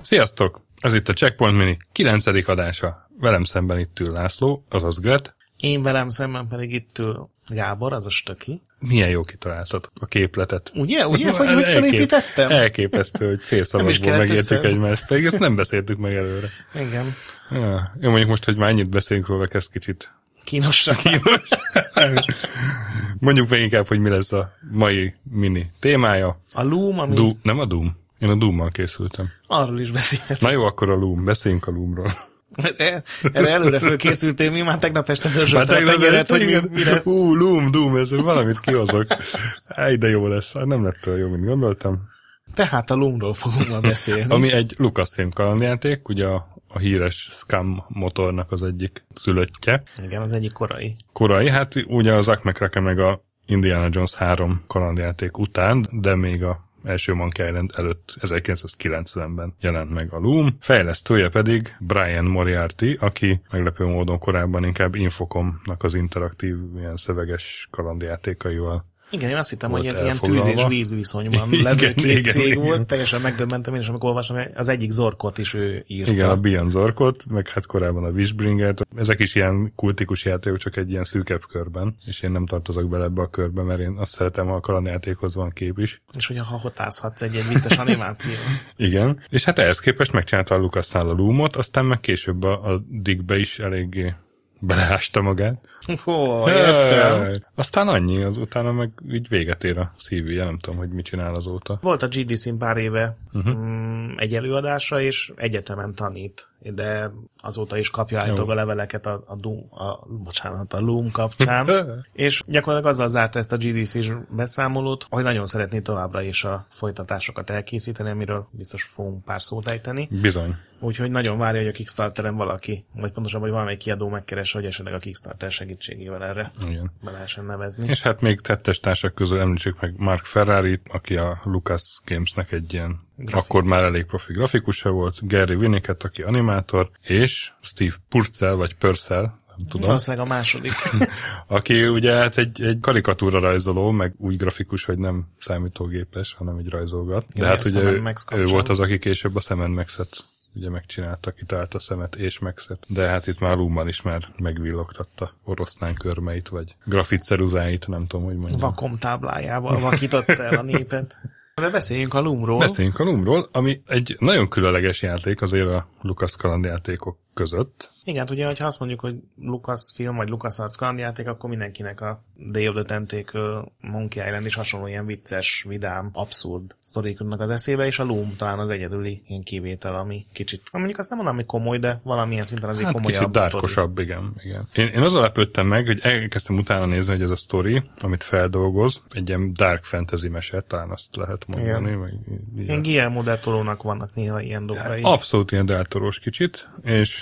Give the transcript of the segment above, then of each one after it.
Sziasztok! Ez itt a Checkpoint Mini 9. adása. Velem szemben itt ül László, azaz Gret. Én velem szemben pedig itt ül Gábor, az a stöki. Milyen jó kitaláltad a képletet. Ugye? Ugye, hogy hogy felépítettem? Elképesztő, hogy fél szavakból megértük egymást, pedig ezt nem beszéltük meg előre. Igen. Ja, én mondjuk most, hogy már ennyit beszélünk róla, kezd kicsit Kínosan. kínos. mondjuk meg inkább, hogy mi lesz a mai mini témája. A Loom, ami... Du- nem a Doom. Én a Doom-mal készültem. Arról is beszélt. Na jó, akkor a Loom. Beszéljünk a Loomról. Erre előre fölkészültél, mi már tegnap este dörzsölte a tenyeret, hogy mi, mi lesz. Ú, Loom, Doom, ez valamit kihozok. Áj, de jó lesz. Hát Nem lett olyan jó, mint gondoltam. Tehát a Loomról fogunk ma beszélni. Ami egy Lucasfilm kalandjáték, ugye a, a híres Scam motornak az egyik szülöttje. Igen, az egyik korai. Korai, hát ugye az McCracken meg a Indiana Jones 3 kalandjáték után, de még a első Monkey Island előtt 1990-ben jelent meg a Loom. Fejlesztője pedig Brian Moriarty, aki meglepő módon korábban inkább Infocomnak az interaktív ilyen szöveges kalandjátékaival Igen, én azt hittem, hogy ez ilyen tűz és víz viszonyban levő két igen, cég igen. volt. Teljesen megdöbbentem én is, amikor olvastam, az egyik Zorkot is ő írta. Igen, a Beyond Zorkot, meg hát korábban a Wishbringer-t. Ezek is ilyen kultikus játékok, csak egy ilyen szűkebb körben, és én nem tartozok bele ebbe a körbe, mert én azt szeretem, a kalandjátékhoz van kép is. És hogy ha hotázhatsz egy, egy vicces animáció. Igen, és hát ehhez képest megcsinálta a Lucasnál a Loomot, aztán meg később a, a Dickbe is eléggé beleásta magát. Hó, értem. Jaj. Aztán annyi, az utána meg így véget ér a szívja, nem tudom, hogy mit csinál azóta. Volt a GDC-n pár éve uh-huh. egy előadása, és egyetemen tanít, de azóta is kapja állítólag a leveleket a, a, Doom, a, bocsánat, a Loom kapcsán. és gyakorlatilag azzal zárta ezt a GDC-s beszámolót, hogy nagyon szeretné továbbra is a folytatásokat elkészíteni, amiről biztos fogunk pár szót ejteni. Bizony. Úgyhogy nagyon várja, hogy a Kickstarteren valaki, vagy pontosabban, hogy valamelyik kiadó megkeres, hogy esetleg a Kickstarter segítségével erre Igen. be lehessen nevezni. És hát még tettes társak közül említsük meg Mark Ferrari, aki a Lucas Gamesnek egy ilyen Grafik. akkor már elég profi grafikusa volt, Gary Winnicket, aki animátor, és Steve Purcell, vagy Purcell, nem tudom, Valószínűleg a második. aki ugye hát egy, egy karikatúra rajzoló, meg úgy grafikus, hogy nem számítógépes, hanem egy rajzolgat. De Igen, hát ugye ő, Max ő volt az, aki később a Sam Max-et ugye megcsinálta, kitalált a szemet és Maxet. De hát itt már Lumban is már megvillogtatta oroszlán körmeit, vagy grafit ceruzáit, nem tudom, hogy mondjam. vakom táblájával vakította el a népet. De beszéljünk a Loomról. Beszéljünk a Lumról, ami egy nagyon különleges játék azért a Lucas kalandjátékok között. Igen, ugye, ha azt mondjuk, hogy Lucas film vagy Lucas Arts kalandjáték, akkor mindenkinek a Day of the Tentacle, Monkey Island is hasonló ilyen vicces, vidám, abszurd sztorik az eszébe, és a Loom talán az egyedüli ilyen kivétel, ami kicsit, mondjuk azt nem mondom, hogy komoly, de valamilyen szinten azért Hát komolyabb kicsit dárkosabb, igen. igen. Én, én azon lepődtem meg, hogy elkezdtem utána nézni, hogy ez a story, amit feldolgoz, egy ilyen dark fantasy mese, talán azt lehet mondani. Igen. Vagy, így- Ilyen Guillermo del vannak néha ilyen dolgai. Abszolút ilyen deltoros kicsit, és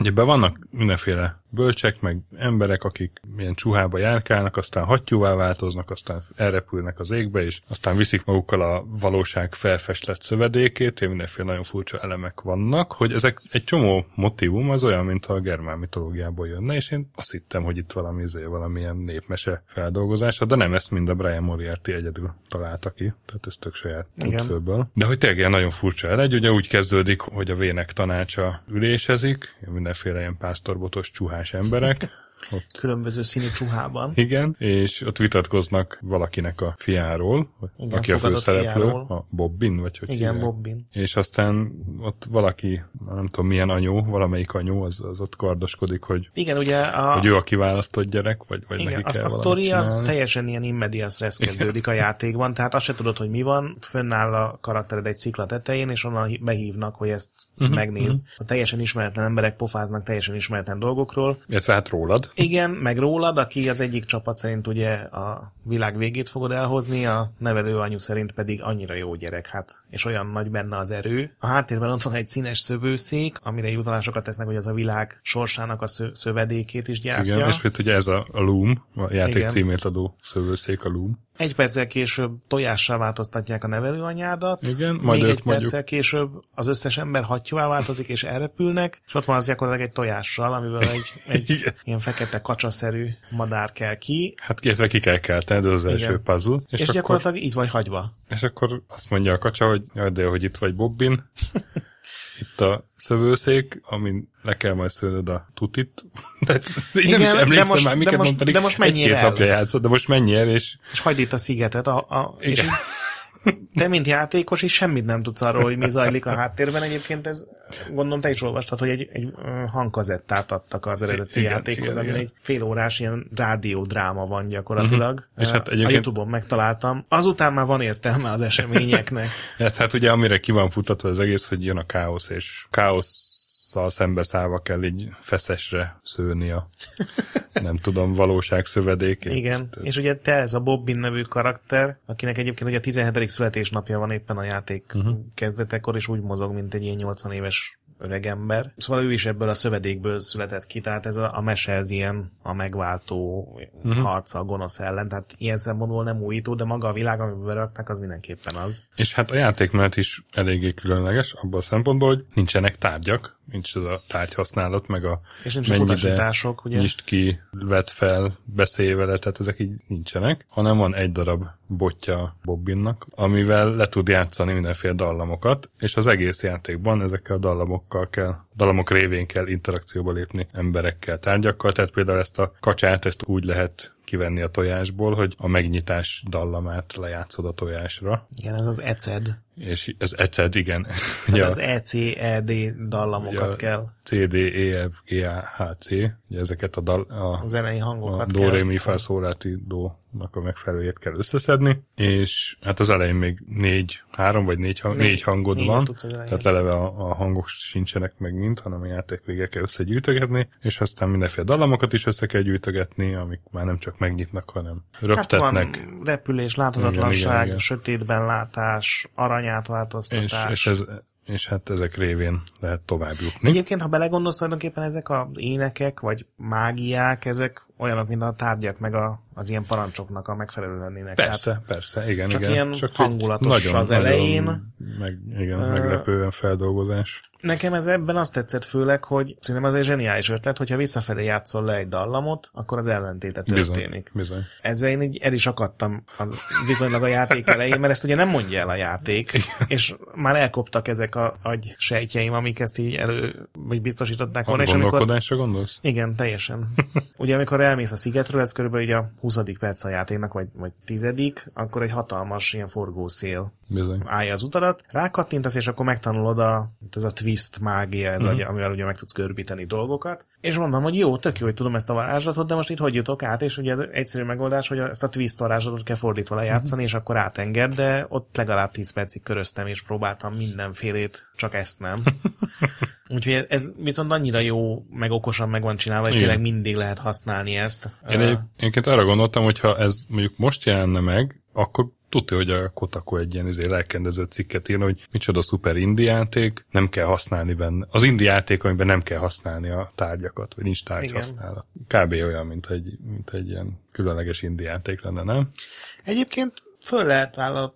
ugye be vannak mindenféle bölcsek, meg emberek, akik ilyen csuhába járkálnak, aztán hattyúvá változnak, aztán elrepülnek az égbe, és aztán viszik magukkal a valóság felfestett szövedékét, ilyen mindenféle nagyon furcsa elemek vannak, hogy ezek egy csomó motivum az olyan, mint a germán mitológiából jönne, és én azt hittem, hogy itt valami, izé, valamilyen népmese feldolgozása, de nem ezt mind a Brian Moriarty egyedül találta ki, tehát ez tök saját útfőből. De hogy tényleg nagyon furcsa elegy, ugye úgy kezdődik, hogy a vének tanácsa ülésezik, mindenféle ilyen pásztorbotos csuhás emberek, ott Különböző színű csuhában. igen, és ott vitatkoznak valakinek a fiáról, Igen, aki a főszereplő, fiáról. a Bobbin, vagy hogy Igen, hívják? Bobbin. És aztán ott valaki, nem tudom milyen anyó, valamelyik anyó, az, az ott kardoskodik, hogy, Igen, ugye a, hogy ő a kiválasztott gyerek, vagy, vagy Igen, neki az, kell a sztori az teljesen ilyen immedias res kezdődik a játékban, tehát azt se tudod, hogy mi van, fönnáll a karaktered egy szikla tetején, és onnan behívnak, hogy ezt Mhm, uh-huh, megnézd. A teljesen ismeretlen emberek pofáznak teljesen ismeretlen dolgokról. Illetve hát rólad. Igen, meg rólad, aki az egyik csapat szerint ugye a világ végét fogod elhozni, a nevelő anyu szerint pedig annyira jó gyerek, hát, és olyan nagy benne az erő. A háttérben ott van egy színes szövőszék, amire utalásokat tesznek, hogy az a világ sorsának a szö- szövedékét is gyártja. Igen, és hogy ugye ez a, a Loom, a játék Igen. címét adó szövőszék a Loom. egy perccel később tojással változtatják a nevelőanyádat, Igen, majd még egy mondjuk- perccel később az összes ember hattyúvá változik és elrepülnek, és ott van az gyakorlatilag egy tojással, amiből egy, egy Igen. ilyen fekete kacsaszerű madár kell ki, Hát kézzel ki kell kelteni, ez az első Igen. puzzle. és, és akkor, gyakorlatilag így vagy hagyva. és akkor azt mondja a kacsa, hogy jaj, de jó, hogy itt vagy Bobbin. Itt a szövőszék, amin le kell majd szőnöd a tutit. Tehát én nem Igen, is de emlékszem most- már, de miket most- mond, pedig de most menjél el. napja játszott, de most mennyi el, és És hagyd itt a szigetet, a, a, és Igen. így, te, mint játékos is semmit nem tudsz arról, hogy mi zajlik a háttérben. Egyébként ez, gondolom te is olvastad, hogy egy, egy hangkazettát adtak az eredeti Igen, játékhoz, igen, amin igen. egy félórás ilyen rádiódráma van gyakorlatilag. És hát egyébként- A Youtube-on megtaláltam. Azután már van értelme az eseményeknek. Ez hát ugye amire ki van futatva az egész, hogy jön a káosz, és káosszal szembeszállva kell így feszesre szőni a nem tudom, valóság szövedékét. Igen, és ugye te ez a Bobbin nevű karakter, akinek egyébként ugye a 17. születésnapja van éppen a játék uh-huh. kezdetekor, és úgy mozog, mint egy ilyen 80 éves öreg ember. Szóval ő is ebből a szövedékből született ki, tehát ez a, a mese ez ilyen a megváltó uh-huh. harca a gonosz ellen, tehát ilyen szempontból nem újító, de maga a világ, amiben berakták, az mindenképpen az. És hát a játékmenet is eléggé különleges abban a szempontból, hogy nincsenek tárgyak, nincs ez a tárgyhasználat, meg a És nincsenek mennyi utasítások, ugye? nyisd ki, vedd fel, beszélj vele, tehát ezek így nincsenek, hanem van egy darab botja Bobbinnak, amivel le tud játszani mindenféle dallamokat, és az egész játékban ezekkel a dallamokkal kell, dallamok révén kell interakcióba lépni emberekkel, tárgyakkal, tehát például ezt a kacsát, ezt úgy lehet kivenni a tojásból, hogy a megnyitás dallamát lejátszod a tojásra, Igen, ez az ECED. És ez egyszer, igen. Tehát Ugye az ECED dallamokat Ja. kell, C, D, E, F, G, A, H, C, ugye ezeket a, dal, a a zenei a hangokat do, kell. ré, mi, fa, szó, lá, ti, do-nak a megfelelőjét kell összeszedni, és hát az elején még négy, három vagy négy, hang, négy, Négy- hangod négyet van, tehát eleve a, a hangok sincsenek meg mind, hanem a játék végre kell összegyűjtögetni, és aztán mindenféle dallamokat is össze kell gyűjtögetni, amik már nem csak megnyitnak, hanem Hát röptetnek, van repülés, láthatatlanság, Igen, igen, igen. sötétben látás, aranyátváltoztatás. és, és, ez, és hát ezek révén lehet tovább jutni. Egyébként, ha belegondolsz, tulajdonképpen ezek az énekek, vagy mágiák, ezek olyanok, mint a tárgyak, meg a, az ilyen parancsoknak a megfelelő lennének. Persze, persze, igen, csak igen. ilyen egy hangulatos az elején. Meg, igen, meglepően feldolgozás. Nekem ez ebben azt tetszett főleg, hogy szerintem az egy zseniális ötlet, hogyha visszafelé játszol le egy dallamot, akkor az ellentéte történik. Bizony, bizony. Ezzel én így el is akadtam az, viszonylag a játék elején, mert ezt ugye nem mondja el a játék, és már elkoptak ezek a agy sejtjeim, amik ezt így elő, vagy biztosították A volna, és amikor gondolsz? igen, teljesen. Ugye amikor elmész a szigetről, ez körülbelül így a 20. perc a játéknak, vagy, vagy tizedik, akkor egy hatalmas ilyen forgószél Bizony. állja az utadat, rákattintasz, és akkor megtanulod a, ez a twist mágia, ez uh-huh. amivel ugye meg tudsz görbíteni dolgokat. És mondom, hogy jó, tök jó, hogy tudom ezt a varázslatot, de most itt hogy jutok át, és ugye ez egyszerű megoldás, hogy ezt a twist varázslatot kell fordítva lejátszani, uh-huh. és akkor átenged, de ott legalább 10 percig köröztem, és próbáltam mindenfélét, csak ezt nem. Úgyhogy ez viszont annyira jó, meg okosan meg van csinálva, és Igen. tényleg mindig lehet használni ezt. Én egyébként arra gondoltam, hogy ha ez mondjuk most jelenne meg, akkor tudja, hogy a Kotaku egy ilyen izé lelkendező cikket írna, hogy micsoda szuper indie játék, nem kell használni benne. Az játék, amiben nem kell használni a tárgyakat, vagy nincs tárgy Igen. használat. Kb. olyan, mint egy, mint egy ilyen különleges indie játék lenne, nem? Egyébként föl lehet áll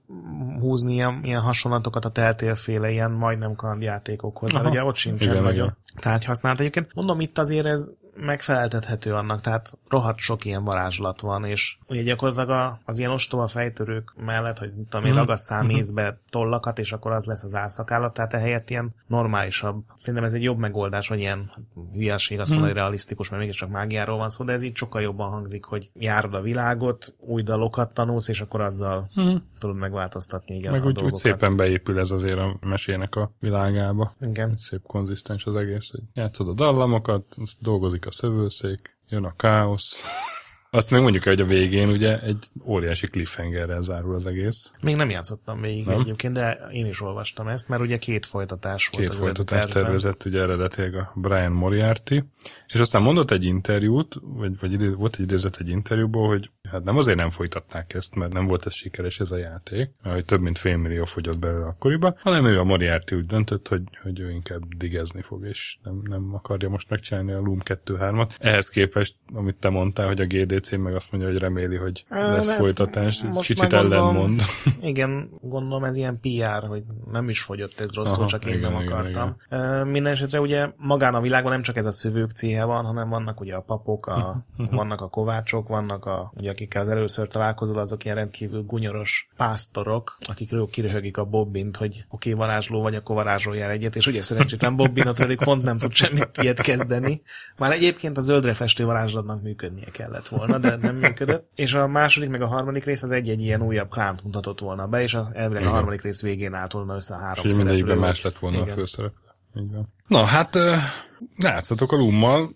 húzni ilyen, ilyen hasonlatokat a teltélféle ilyen majdnem kalandjátékokhoz, mert Aha. ugye ott sincsen Igen, nagyon igen. tárgyhasználat. Egyébként mondom, itt azért ez megfeleltethető annak, tehát rohadt sok ilyen varázslat van, és ugye gyakorlatilag a, az ilyen ostoba fejtörők mellett, hogy mit tudom én, Mhm. ragasszál mézbe tollakat, és akkor az lesz az álszakállat, tehát ehelyett ilyen normálisabb. Szerintem ez egy jobb megoldás, hogy ilyen hát, hülyeség, azt mondani, hogy realisztikus, mert mégiscsak mágiáról van szó, de ez így sokkal jobban hangzik, hogy járod a világot, új dalokat tanulsz, és akkor azzal tudod megváltoztatni igen, Meg a úgy, úgy dolgokat. szépen beépül ez azért a mesének a világába. Igen. Szép konzisztens az egész, hogy játszod a dallamokat, dolgozik a szövőszék, jön a káosz. Azt meg mondjuk hogy a végén ugye egy óriási cliffhangerrel zárul az egész. Még nem játszottam végig Nem? egyébként, de én is olvastam ezt, mert ugye két folytatás volt Két az tervben. tervezett ugye eredetileg a Brian Moriarty, és aztán mondott egy interjút, vagy, vagy idé, volt egy idézet egy interjúból, hogy hát nem azért nem folytatnák ezt, mert nem volt ez sikeres ez a játék, hogy több mint fél millió fogyott belőle akkoriban, hanem ő a Moriarty úgy döntött, hogy, hogy ő inkább digezni fog, és nem, nem akarja most megcsinálni a Loom 2-3-at. Ehhez képest, amit te mondtál, hogy a GDC meg azt mondja, hogy reméli, hogy lesz folytatás, most kicsit ellenmond. Igen, gondolom ez ilyen PR, hogy nem is fogyott ez rosszul, Aha, csak én igen, nem akartam. Igen, igen. Minden esetre ugye magán a világon nem csak ez a szövők céhe van, hanem vannak ugye a papok, a, vannak a kovácsok, vannak a, ugye akikkel az először találkozol, azok ilyen rendkívül gunyoros pásztorok, akikről kiröhögik a bobbint, hogy oké, okay, varázsló vagy, akkor varázsoljál egyet, és ugye szerencsétlen bobbinot pedig pont nem tud semmit ilyet kezdeni. Már egyébként a zöldre festő varázslatnak működnie kellett volna, de nem működött. És a második meg a harmadik rész az egy-egy ilyen újabb klánt mutatott volna be, és a, elvileg a harmadik rész végén állt volna össze a három és mindegyikben más lett volna Igen. a főszerep. Na, hát látszatok a lummal,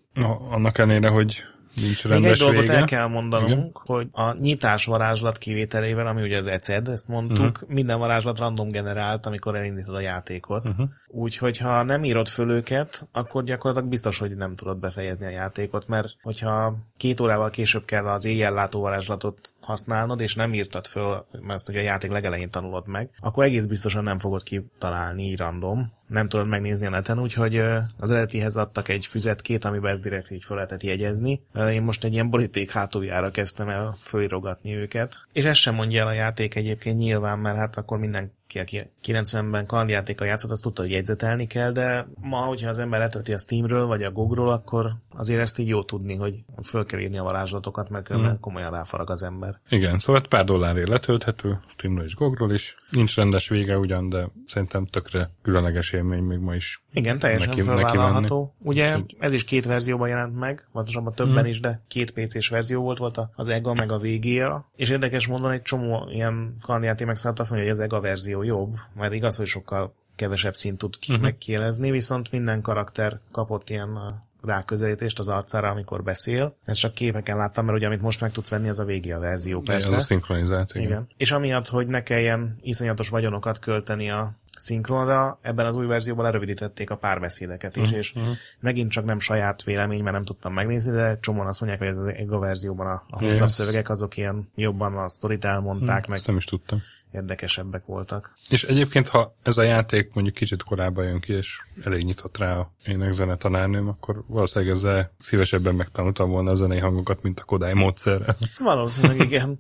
annak ellenére, hogy Nincs rendes Még egy dolgot vége. el kell mondanunk, Igen. hogy a nyitás varázslat kivételével, ami ugye az ECED, ezt mondtuk, uh-huh. minden varázslat random generált, amikor elindítod a játékot. Uh-huh. Úgyhogy ha nem írod föl őket, akkor gyakorlatilag biztos, hogy nem tudod befejezni a játékot, mert hogyha két órával később kell az éjjellátó varázslatot használnod, és nem írtad föl, mert ezt ugye a játék legelején tanulod meg, akkor egész biztosan nem fogod kitalálni random, nem tudod megnézni a neten, úgyhogy az eredetihez adtak egy füzetkét, amiben ezt direkt így fel lehetett jegyezni. Én most egy ilyen boríték hátuljára kezdtem el fölirogatni őket. És ez sem mondja el a játék egyébként nyilván, mert hát akkor minden ki, aki 90-ben kalandjátékkal játszott, az tudta, hogy jegyzetelni kell, de ma, hogyha az ember letölti a Steamről vagy a GOG-ról, akkor azért ezt így jó tudni, hogy föl kell írni a varázslatokat, mert különben hmm. komolyan ráfarag az ember. Igen, szóval pár dollárért letölthető, Steamről és GOG-ról is. Nincs rendes vége ugyan, de szerintem tökre különleges élmény még ma is. Igen, teljesen neki, felvállalható. Neki Ugye Úgy, ez is két verzióban jelent meg, pontosabban többen hmm. is, de két PC-s verzió volt, volt az EGA meg a VGA, és érdekes mondani, egy csomó ilyen kalandjáték megszállt azt mondja, hogy az EGA verzió jobb, mert igaz, hogy sokkal kevesebb szint tud uh-huh. megkélezni, viszont minden karakter kapott ilyen ráközelítést az arcára, amikor beszél. Ezt csak képeken láttam, mert ugye amit most meg tudsz venni, az a végi a verzió, persze. Ez a szinkronizált, igen. igen. És amiatt, hogy ne kelljen iszonyatos vagyonokat költeni a szinkronra, ebben az új verzióban lerövidítették a párbeszédeket is, uh-huh. és uh-huh. megint csak nem saját vélemény, mert nem tudtam megnézni, de csomóan azt mondják, hogy ez az EGA verzióban a, a hosszabb yes. szövegek azok ilyen jobban a sztorit elmondták, uh-huh. meg nem is tudtam. érdekesebbek voltak. És egyébként, ha ez a játék mondjuk kicsit korábban jön ki, és elég nyitott rá a énekzene tanárnőm, akkor valószínűleg ezzel szívesebben megtanultam volna a zenei hangokat, mint a Kodály módszerrel. Valószínűleg igen.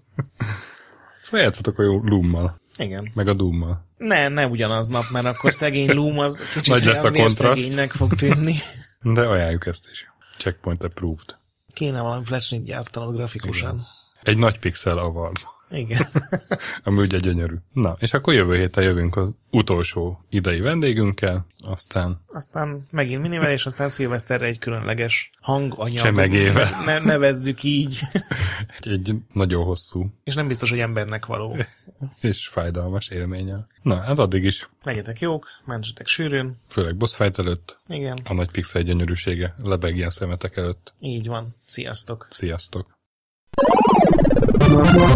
szóval játszatok a jó lummal. Igen. Meg a Doom-mal. Ne, ne ugyanaznap, mert akkor szegény Loom az kicsit Nagy lesz a szegénynek fog tűnni. De ajánljuk ezt is. Checkpoint approved. Kéne valami flash gyártanod grafikusan. Igen. Egy nagy pixel avar. Igen. Ami ugye gyönyörű. Na, és akkor jövő héten jövünk az utolsó idei vendégünkkel, aztán... Aztán megint minivel, és aztán szilveszterre egy különleges hanganyag. Csemegével. Ne, nevezzük így. egy, nagyon hosszú. És nem biztos, hogy embernek való. és fájdalmas élménye. Na, hát addig is. Legyetek jók, mentsetek sűrűn. Főleg boss fight előtt. Igen. A nagy pixel gyönyörűsége lebegjen szemetek előtt. Így van. Sziasztok. Sziasztok. Música